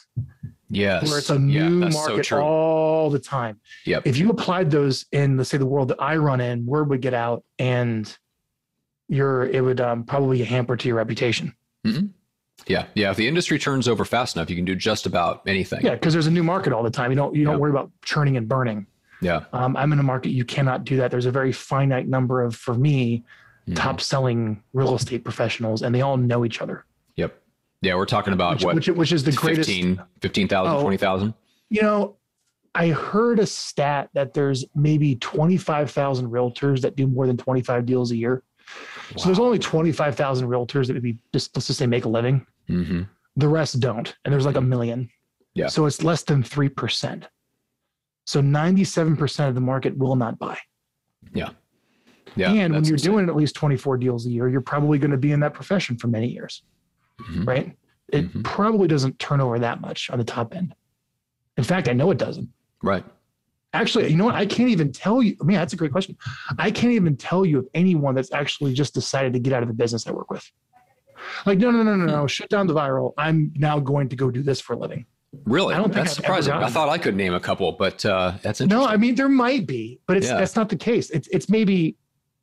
yes, Where it's a new so market true. all the time. Yep. If you applied those in, let's say, the world that I run in, word would get out, and you're it would um, probably hamper to your reputation. Yeah, yeah. If the industry turns over fast enough, you can do just about anything. Yeah, because there's a new market all the time. You don't you don't worry about churning and burning. Yeah. Um, I'm in a market you cannot do that. There's a very finite number of, for me, Mhm. top selling real estate professionals, and they all know each other. Yep. Yeah, we're talking about Which, what which, which is the greatest. 15, 15,000, Oh. 20,000? You know, I heard a stat that there's maybe 25,000 realtors that do more than 25 deals a year. So there's only 25,000 realtors that maybe just let's just say make a living. hmm The rest don't, and there's like a million. Yeah. So it's less than three percent. So 97% of the market will not buy. Yeah. Yeah. and when you're insane. doing at least 24 deals a year, you're probably going to be in that profession for many years, Mhm. right? It Mhm. probably doesn't turn over that much on the top end. In fact, I know it doesn't. Right. Actually, you know what? I can't even tell you. I mean, that's a great question. I can't even tell you of anyone that's actually just decided to get out of the business I work with. Like, no, no, no, no, no. Shut down the Vyral. I'm now going to go do this for a living. Really? I don't think that's surprising. I thought I could name a couple, but uh, that's No. I mean there might be, but it's Yeah. that's not the case. It's it's maybe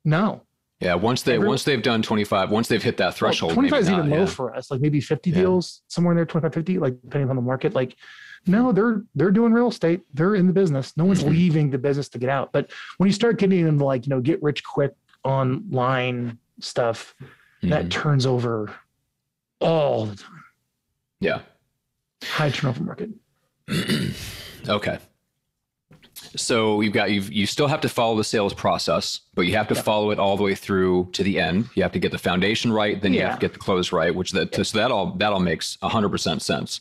no. yeah. Once they every- once they've done 25, once they've hit that threshold, Well, 25 is maybe even not, low for us. Like maybe 50 Yeah. deals somewhere in there, 25, 50, like depending on the market. Like, no, they're they're doing real estate. They're in the business. No one's Mhm. leaving the business to get out. But when you start getting into like, you know, get rich quick online stuff, that Mhm. turns over all the time. Yeah. High turnover market. okay. So you've got you've you still have to follow the sales process, but you have to Yeah. follow it all the way through to the end. You have to get the foundation right, then you have to get the close right, which that so that all that all makes hundred percent sense.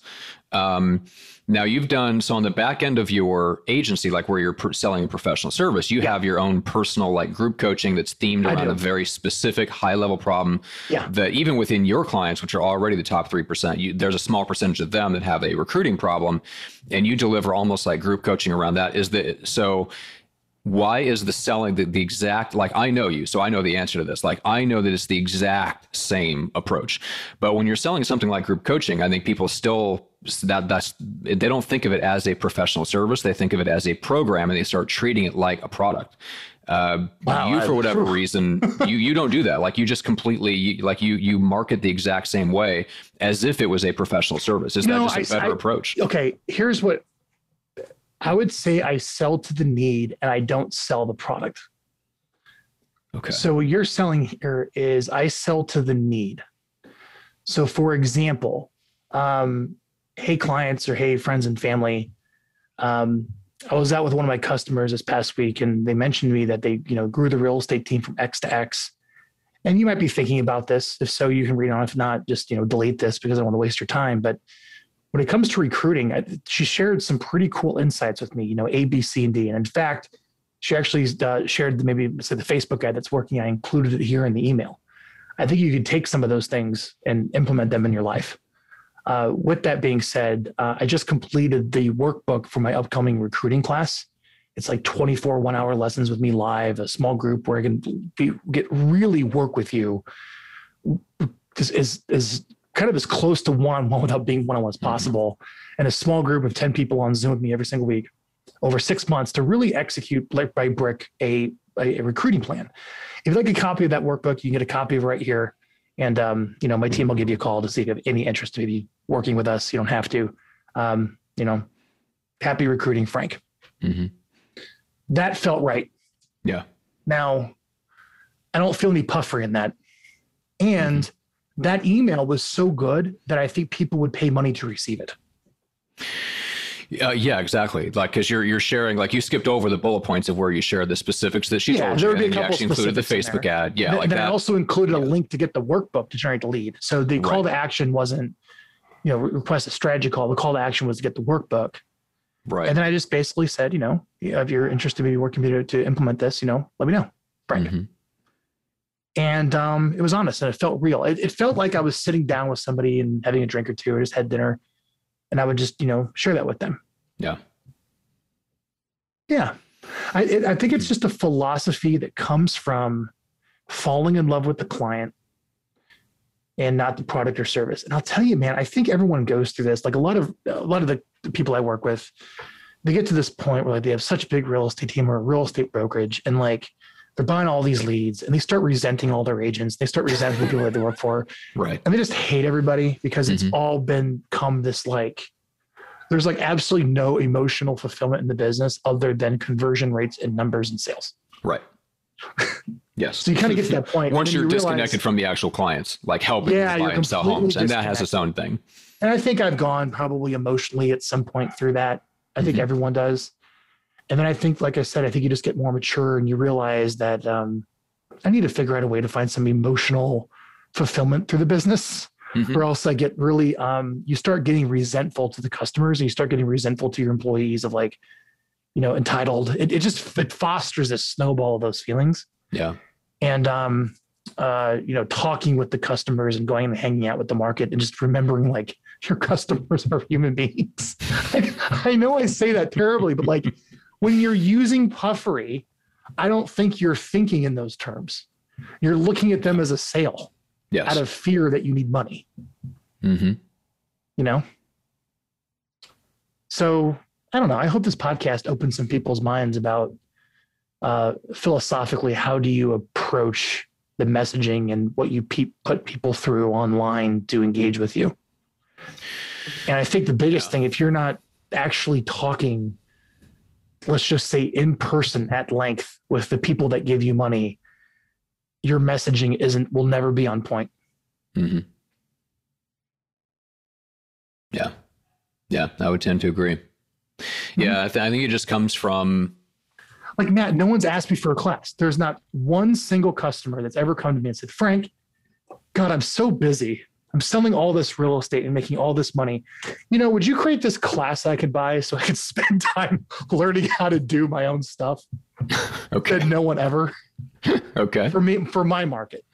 Um, now you've done so on the back end of your agency, like where you're pr- selling a professional service, you yeah. have your own personal like group coaching that's themed around a very specific high level problem. Yeah. That even within your clients, which are already the top three percent, there's a small percentage of them that have a recruiting problem, and you deliver almost like group coaching around that. Is that so? why is the selling the, the exact like i know you so i know the answer to this like i know that it's the exact same approach but when you're selling something like group coaching i think people still that that's they don't think of it as a professional service they think of it as a program and they start treating it like a product uh, wow, you for whatever reason you you don't do that like you just completely you, like you you market the exact same way as if it was a professional service is that just a better I, approach okay here's what I would say I sell to the need and I don't sell the product. Okay. So what you're selling here is I sell to the need. So for example, um, hey clients or hey friends and family, um, I was out with one of my customers this past week and they mentioned to me that they, you know, grew the real estate team from X to X. And you might be thinking about this. If so, you can read on. If not, just, you know, delete this because I want to waste your time. But when it comes to recruiting, I, she shared some pretty cool insights with me, you know, A, B, C, and D. And in fact, she actually uh, shared maybe say the Facebook guide that's working. I included it here in the email. I think you could take some of those things and implement them in your life. Uh, with that being said, uh, I just completed the workbook for my upcoming recruiting class. It's like 24 one hour lessons with me live, a small group where I can be, get really work with you. Is, is, is kind of as close to one on one without being one on one as mm-hmm. possible, and a small group of 10 people on Zoom with me every single week over six months to really execute brick by brick a, a, a recruiting plan. If you'd like a copy of that workbook, you can get a copy of it right here. And um, you know, my team will give you a call to see if you have any interest in maybe working with us. You don't have to. Um, you know, happy recruiting, Frank. Mm-hmm. That felt right. Yeah. Now, I don't feel any puffery in that. And mm-hmm that email was so good that I think people would pay money to receive it. Uh, yeah, exactly. Like, because you're you're sharing, like you skipped over the bullet points of where you shared the specifics that she yeah, told you, and you actually included the Facebook ad. Yeah, Th- like then that. I also included yeah. a link to get the workbook to generate the lead. So the call right. to action wasn't, you know, request a strategy call. The call to action was to get the workbook. Right. And then I just basically said, you know, if you're interested, maybe working to, to implement this, you know, let me know, Brendan. Mm-hmm and um, it was honest and it felt real. It, it, felt like I was sitting down with somebody and having a drink or two or just had dinner, and I would just you know share that with them. Yeah, yeah. I it, I think it's just a philosophy that comes from falling in love with the client and not the product or service. And I'll tell you, man, I think everyone goes through this. Like a lot of a lot of the, the people I work with, they get to this point where like they have such a big real estate team or a real estate brokerage, and like they're buying all these leads and they start resenting all their agents. They start resenting the people that they work for. Right. And they just hate everybody because mm-hmm. it's all been come this like there's like absolutely no emotional fulfillment in the business other than conversion rates and numbers and sales. Right. Yes. so you kind of get to that point. Once you're you disconnected from the actual clients, like helping yeah, buy and sell homes, and that has its own thing. And I think I've gone probably emotionally at some point through that. I think mm-hmm. everyone does and then I think, like I said, I think you just get more mature and you realize that um, I need to figure out a way to find some emotional fulfillment through the business. Mm-hmm. Or else I get really, um, you start getting resentful to the customers and you start getting resentful to your employees of like, you know, entitled. It, it just it fosters this snowball of those feelings. Yeah. And um, uh, you know, talking with the customers and going and hanging out with the market and just remembering like your customers are human beings. I, I know I say that terribly, but like when you're using puffery, I don't think you're thinking in those terms. You're looking at them as a sale yes. out of fear that you need money. Mm-hmm. You know? So I don't know. I hope this podcast opens some people's minds about uh, philosophically how do you approach the messaging and what you pe- put people through online to engage with you. And I think the biggest yeah. thing, if you're not actually talking let's just say in person at length with the people that give you money your messaging isn't will never be on point. Mm-hmm. yeah. Yeah i would tend to agree. Mm-hmm. yeah I, th- I think it just comes from like matt no one's asked me for a class. There's not one single customer that's ever come to me and said frank god i'm so busy I'm selling all this real estate and making all this money. You know, would you create this class I could buy so I could spend time learning how to do my own stuff Okay. that no one ever Okay. for me for my market?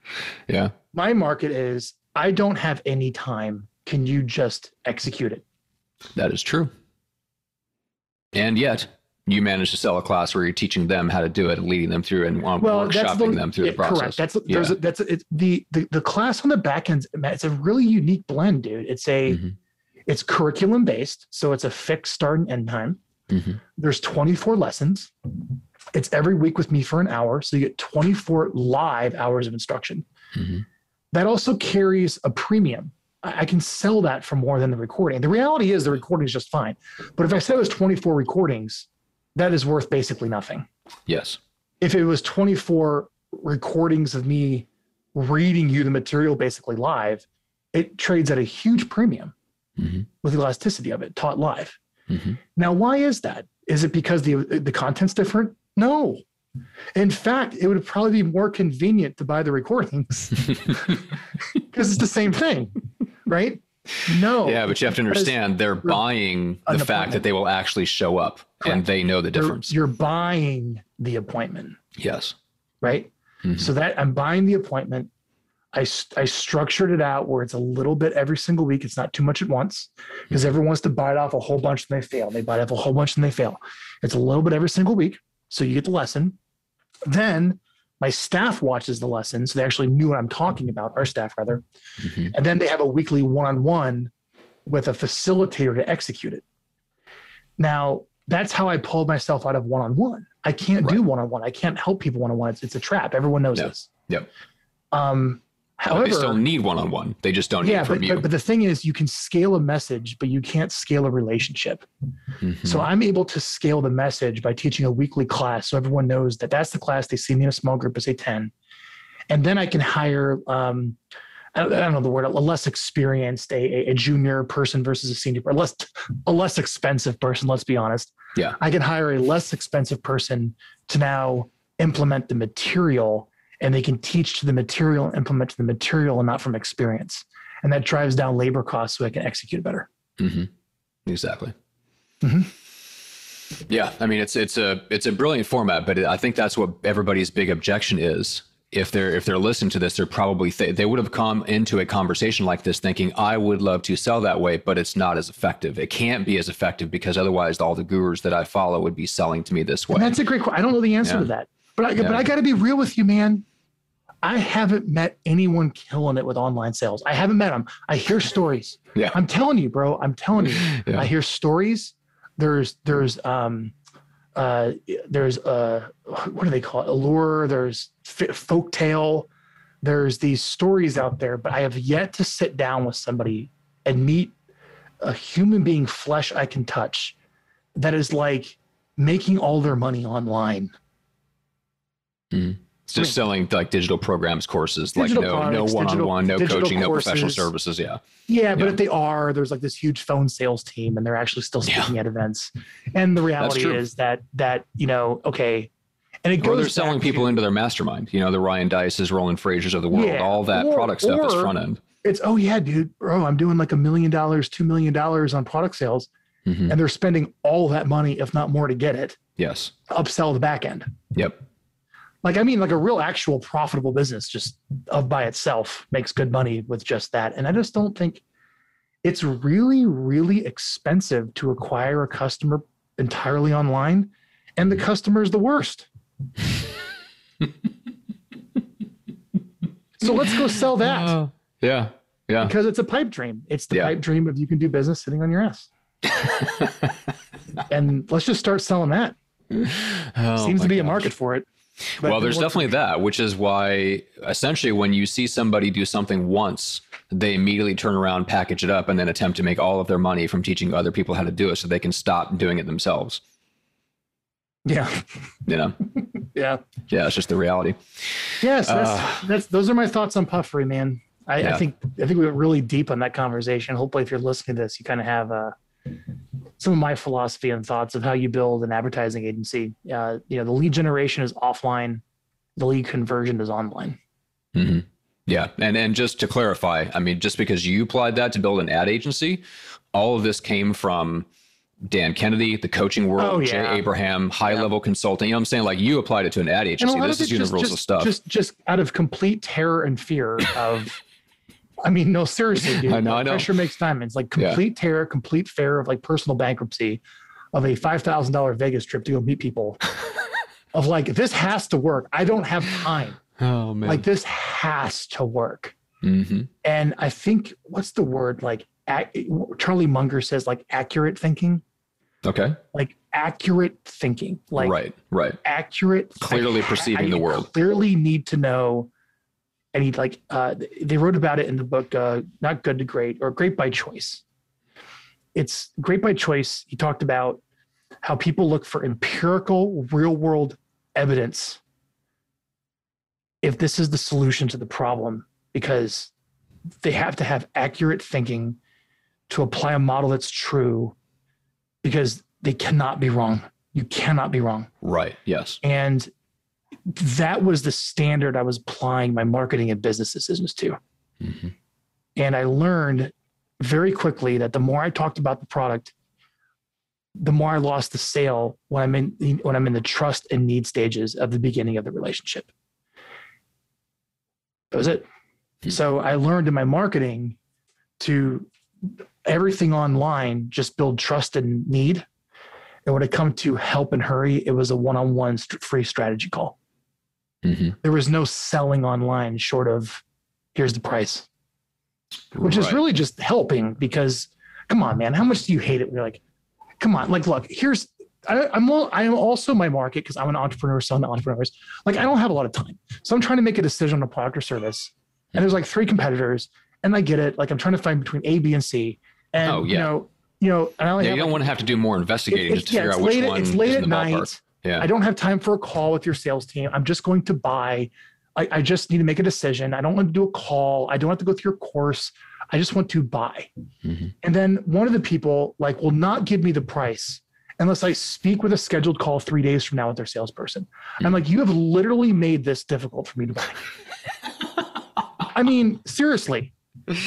Yeah. My market is I don't have any time. Can you just execute it? That is true. And yet, you manage to sell a class where you're teaching them how to do it, and leading them through, and um, Well, workshopping the, them through yeah, the process. Correct. That's there's Yeah. a, that's a, it's the, the the class on the back end. It's a really unique blend, dude. It's a Mhm. it's curriculum based, so it's a fixed start and end time. Mhm. There's 24 lessons. It's every week with me for an hour, so you get 24 live hours of instruction. Mhm. That also carries a premium. I I can sell that for more than the recording. The reality is the recording is just fine, but if I said it was 24 recordings, that is worth basically nothing Yes. if it was 24 recordings of me reading you the material basically live, it trades at a huge premium Mhm. with the elasticity of it taught live. Mhm. Now, why is that? Is it because the the content's different? No. In fact, it would probably be more convenient to buy the recordings because it's the same thing, right? No. Yeah, but you have to understand they're buying the fact that they will actually show up and they know the you're, difference. you're buying the appointment. yes. right? Mhm. So that I'm buying the appointment. I, I structured it out where it's a little bit every single week. It's not too much at once because everyone wants to bite off a whole bunch and they fail. They bite off a whole bunch and they fail. It's a little bit every single week. So you get the lesson. Then my staff watches the lesson. So they actually knew what I'm talking about, our staff rather. Mhm. And then they have a weekly one on one with a facilitator to execute it. Now, that's how I pulled myself out of one on one. I can't do one on one. I can't help people one on one. It's, it's a trap. Everyone knows this. Yep. Um, But however, they still need one on one. They just don't need yeah, it from but, you. but, but the thing is, you can scale a message, but you can't scale a relationship. Mhm. So I'm able to scale the message by teaching a weekly class, so everyone knows that that's the class they see me in a small group of say ten, and then I can hire. Um, I don't I don't know the word, a less experienced, a, a- a junior person versus a senior, or less a less expensive person. Let's be honest. Yeah. I can hire a less expensive person to now implement the material, and they can teach to the material, implement to the material, and not from experience, and that drives down labor costs, so I can execute better. Mhm. Exactly. Mhm. Yeah, I mean it's it's a it's a brilliant format, but I think that's what everybody's big objection is. If they're if they're listening to this, they're probably th- they would have come into a conversation like this thinking I would love to sell that way, but it's not as effective. It can't be as effective because otherwise all the gurus that I follow would be selling to me this way. And that's a great question. I don't know the answer Yeah. to that, but I, but I got to be real with you, man. I haven't met anyone killing it with online sales. I haven't met them. I hear stories. Yeah. I'm telling you, bro. I'm telling you. Yeah. I hear stories. There's there's um uh there's uh what do they call it? Allure. There's f- folk tale. There's these stories out there, but I have yet to sit down with somebody and meet a human being, flesh I can touch, that is like making all their money online. It's just selling like digital programs courses, Digital like no products, no one on one, no coaching, no professional services. Yeah. Yeah, but Yeah. if they are, there's like this huge phone sales team, and they're actually still Yeah. speaking at events. And the reality is that that you know, okay, and it Or goes. they're selling people to- into their mastermind. You know, the Ryan Deisses, Roland Fraziers of the world. Yeah. All that Or- product stuff is front end. It's oh yeah, dude, bro, I'm doing like a million dollars, two million dollars on product sales, Mhm. and they're spending all that money, if not more, to get it. Yes. Upsell the back end. Yep. Like I mean, like a real actual profitable business just of by itself makes good money with just that. And I just don't think it's really, really expensive to acquire a customer entirely online. And the customer is the worst. so let's go sell that Yeah. Yeah. because it's a pipe dream. It's the Yeah. pipe dream of you can do business sitting on your ass. and let's just start selling that. Oh Seems to be a market for it. But well, there's definitely that, which is why essentially when you see somebody do something once, they immediately turn around, package it up, and then attempt to make all of their money from teaching other people how to do it so they can stop doing it themselves. Yeah. You know? Yeah. Yeah, it's just the reality. Yes, that's, Uh, that's those are my thoughts on puffery, man. I, Yeah. I think I think we went really deep on that conversation. Hopefully, if you're listening to this, you kind of have uh, some of my philosophy and thoughts of how you build an advertising agency. Uh, you know, the lead generation is offline, the lead conversion is online. hmm Yeah. And and just to clarify, I mean, just because you applied that to build an ad agency, all of this came from Dan Kennedy, the coaching world, Oh, Jay yeah. Abraham, high Yeah. level consulting. You know what I'm saying? Like you applied it to an ad agency. This is just, universal just, stuff. just just out of complete terror and fear of I mean, no, seriously, dude. I know, I know. Pressure makes diamonds. Like Yeah. complete terror, complete fear of like personal bankruptcy of a five thousand dollar Vegas trip to go meet people. of like, this has to work. I don't have time. oh man. Like this has to work. hmm And I think what's the word like ac- Charlie Munger says like accurate thinking, Okay. like accurate thinking, like right. Right. accurate Clearly perceiving I the world. Clearly need to know. And he like uh, they wrote about it in the book uh, not good to great or great by choice. It's great by choice. He talked about how people look for empirical, real world evidence if this is the solution to the problem, because they have to have accurate thinking to apply a model that's true, because they cannot be wrong. You cannot be wrong. Right. Yes. And that was the standard I was applying my marketing and business decisions to. hmm And I learned very quickly that the more I talked about the product, the more I lost the sale when I'm in when I'm in the trust and need stages of the beginning of the relationship. That was it. Hmm. So I learned in my marketing to everything online just build trust and need. And when it come to help and hurry, it was a one-on-one free strategy call. Hmm There was no selling online short of here's the price. Which is really just helping because come on man how much do you hate it when you're like come on like look here's I, i'm all, i am also my market because i'm an entrepreneur selling to entrepreneurs. Like i don't have a lot of time. So i'm trying to make a decision on a product or service and there's like three competitors and i get it. Like i'm trying to find between a b and c and Oh, you know you know and i Yeah, you don't like, want to have to do more investigating it's, just to yeah, figure out which late, one it's is late at the night. ballpark. Yeah. I don't have time for a call with your sales team. I'm just going to buy. I, I just need to make a decision. I don't want to do a call. I don't have to go through your course. I just want to buy. Mhm. And then one of the people like will not give me the price unless I speak with a scheduled call three days from now with their salesperson. I'm like, you have literally made this difficult for me to buy. I mean, seriously.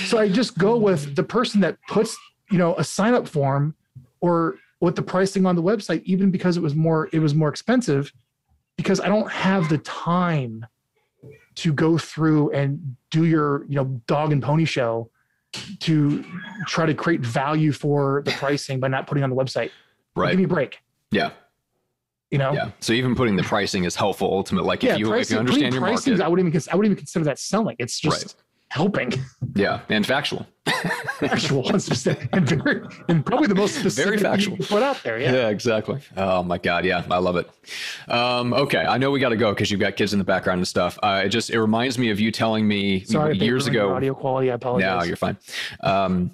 So I just go with the person that puts, you know, a sign up form or with the pricing on the website, even because it was more, it was more expensive because I don't have the time to go through and do your, you know, dog and pony show to try to create value for the pricing by not putting on the website. Right. Give me a break, Yeah. you know? Yeah. So even putting the pricing is helpful ultimate. Like Yeah, if you if pricing, you understand your pricing, market. I wouldn't even I wouldn't even consider that selling. It's just Right. Helping. Yeah. And factual. factual it's just and very and probably the most specific factual. you put out there. Yeah. Yeah. exactly. Oh my God. Yeah. I love it. Um, okay. I know we got to go because you've got kids in the background and stuff. Uh, it just, it reminds me of you telling me Sorry, years ago. Audio quality. I apologize. No, you're fine. Um,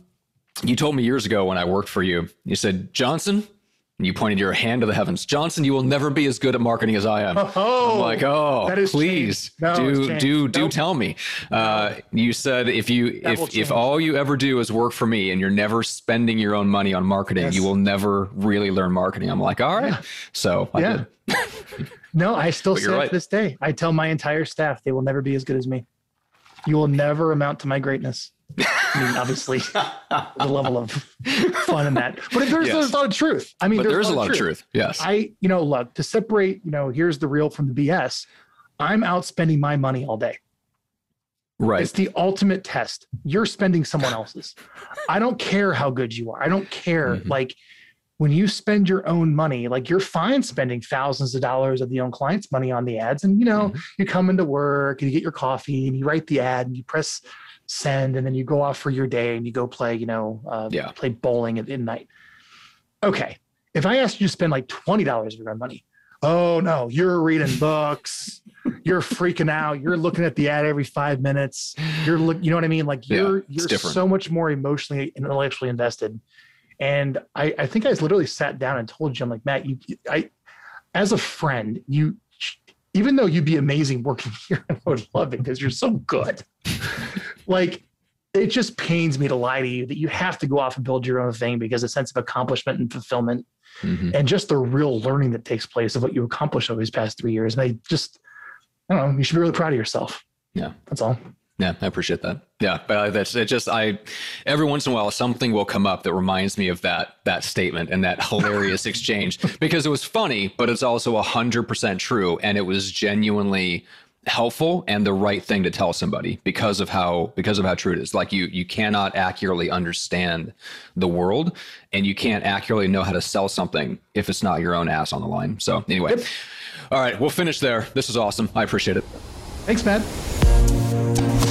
you told me years ago when I worked for you, you said, Johnson, and you pointed your hand to the heavens. Johnson, you will never be as good at marketing as I am. Oh, I'm like, oh, that has please. No, do do do Nope. tell me. Uh, you said if you That if if all you ever do is work for me and you're never spending your own money on marketing, Yes. you will never really learn marketing. I'm like, all right. Yeah. So I Yeah. did. No, I still say right. to this day. I tell my entire staff they will never be as good as me. You will never amount to my greatness. I mean, obviously, the level of fun in that, but there's, Yes. there's a lot of truth. I mean, But there is a lot of truth. Yes. I, you know, look to separate. You know, here's the real from the BS. I'm out spending my money all day. right. It's the ultimate test. You're spending someone else's. I don't care how good you are. I don't care. Mhm. Like when you spend your own money, like you're fine spending thousands of dollars of the own client's money on the ads. And you know, Mhm. you come into work and you get your coffee and you write the ad and you press send and then you go off for your day and you go play, you know, uh, Yeah. play bowling at midnight. Okay. If I asked you to spend like $20 of your own money, oh no, you're reading books, you're freaking out, you're looking at the ad every five minutes. You're look, you know what I mean? Like you're it's you're different. so much more emotionally and intellectually invested. And I, I think I literally sat down and told you, I'm like, Matt, you I as a friend, you even though you'd be amazing working here, I would love it because you're so good. like it just pains me to lie to you that you have to go off and build your own thing because a sense of accomplishment and fulfillment Mhm. and just the real learning that takes place of what you accomplished over these past three years. And I just, I don't know, you should be really proud of yourself. Yeah. That's all. Yeah, I appreciate that. Yeah, but uh, that's it. Just I, every once in a while, something will come up that reminds me of that that statement and that hilarious exchange because it was funny, but it's also a hundred percent true, and it was genuinely helpful and the right thing to tell somebody because of how because of how true it is. Like you you cannot accurately understand the world, and you can't accurately know how to sell something if it's not your own ass on the line. So anyway, yep. all right, we'll finish there. This is awesome. I appreciate it. Thanks, Matt.